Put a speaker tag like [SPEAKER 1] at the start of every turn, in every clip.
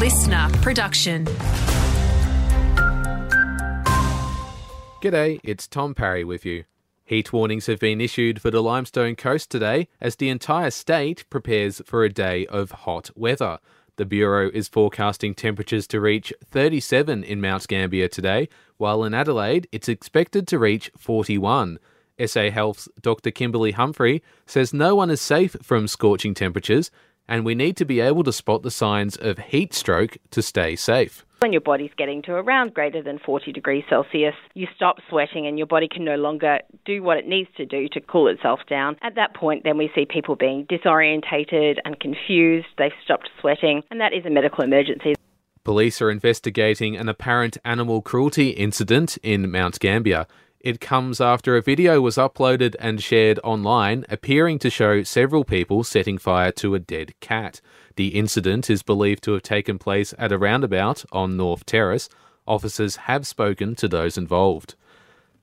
[SPEAKER 1] listener production.
[SPEAKER 2] G'day, it's Tom Parry with you. Heat warnings have been issued for the Limestone Coast today as the entire state prepares for a day of hot weather. The Bureau is forecasting temperatures to reach 37 in Mount Gambier today, while in Adelaide it's expected to reach 41. SA Health's Dr. Kimberly Humphrey says no one is safe from scorching temperatures, and we need to be able to spot the signs of heat stroke to stay safe.
[SPEAKER 3] When your body's getting to around greater than 40 degrees Celsius, you stop sweating and your body can no longer do what it needs to do to cool itself down. At that point, then we see people being disorientated and confused. They've stopped sweating, and that is a medical emergency.
[SPEAKER 2] Police are investigating an apparent animal cruelty incident in Mount Gambier. It comes after a video was uploaded and shared online appearing to show several people setting fire to a dead cat. The incident is believed to have taken place at a roundabout on North Terrace. Officers have spoken to those involved.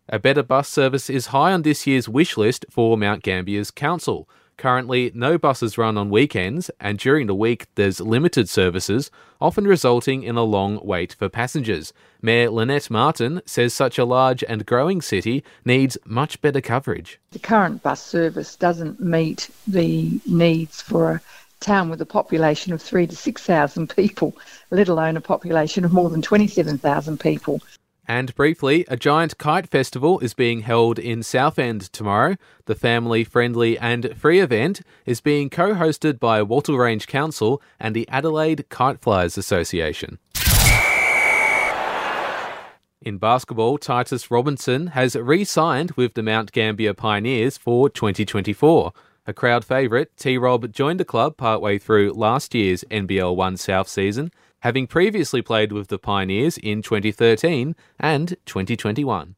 [SPEAKER 2] A better bus service is high on this year's wish list for Mount Gambier's council. Currently, no buses run on weekends, and during the week, there's limited services, often resulting in a long wait for passengers. Mayor Lynette Martin says such a large and growing city needs much better coverage.
[SPEAKER 4] The current bus service doesn't meet the needs for a town with a population of three to 6,000 people, let alone a population of more than 27,000 people.
[SPEAKER 2] And briefly, a giant kite festival is being held in Southend tomorrow. The family friendly and free event is being co hosted by Wattle Range Council and the Adelaide Kite Flyers Association. In basketball, Titus Robinson has re signed with the Mount Gambier Pioneers for 2024. A crowd favourite, T Rob joined the club partway through last year's NBL 1 South season having previously played with the Pioneers in 2013 and 2021.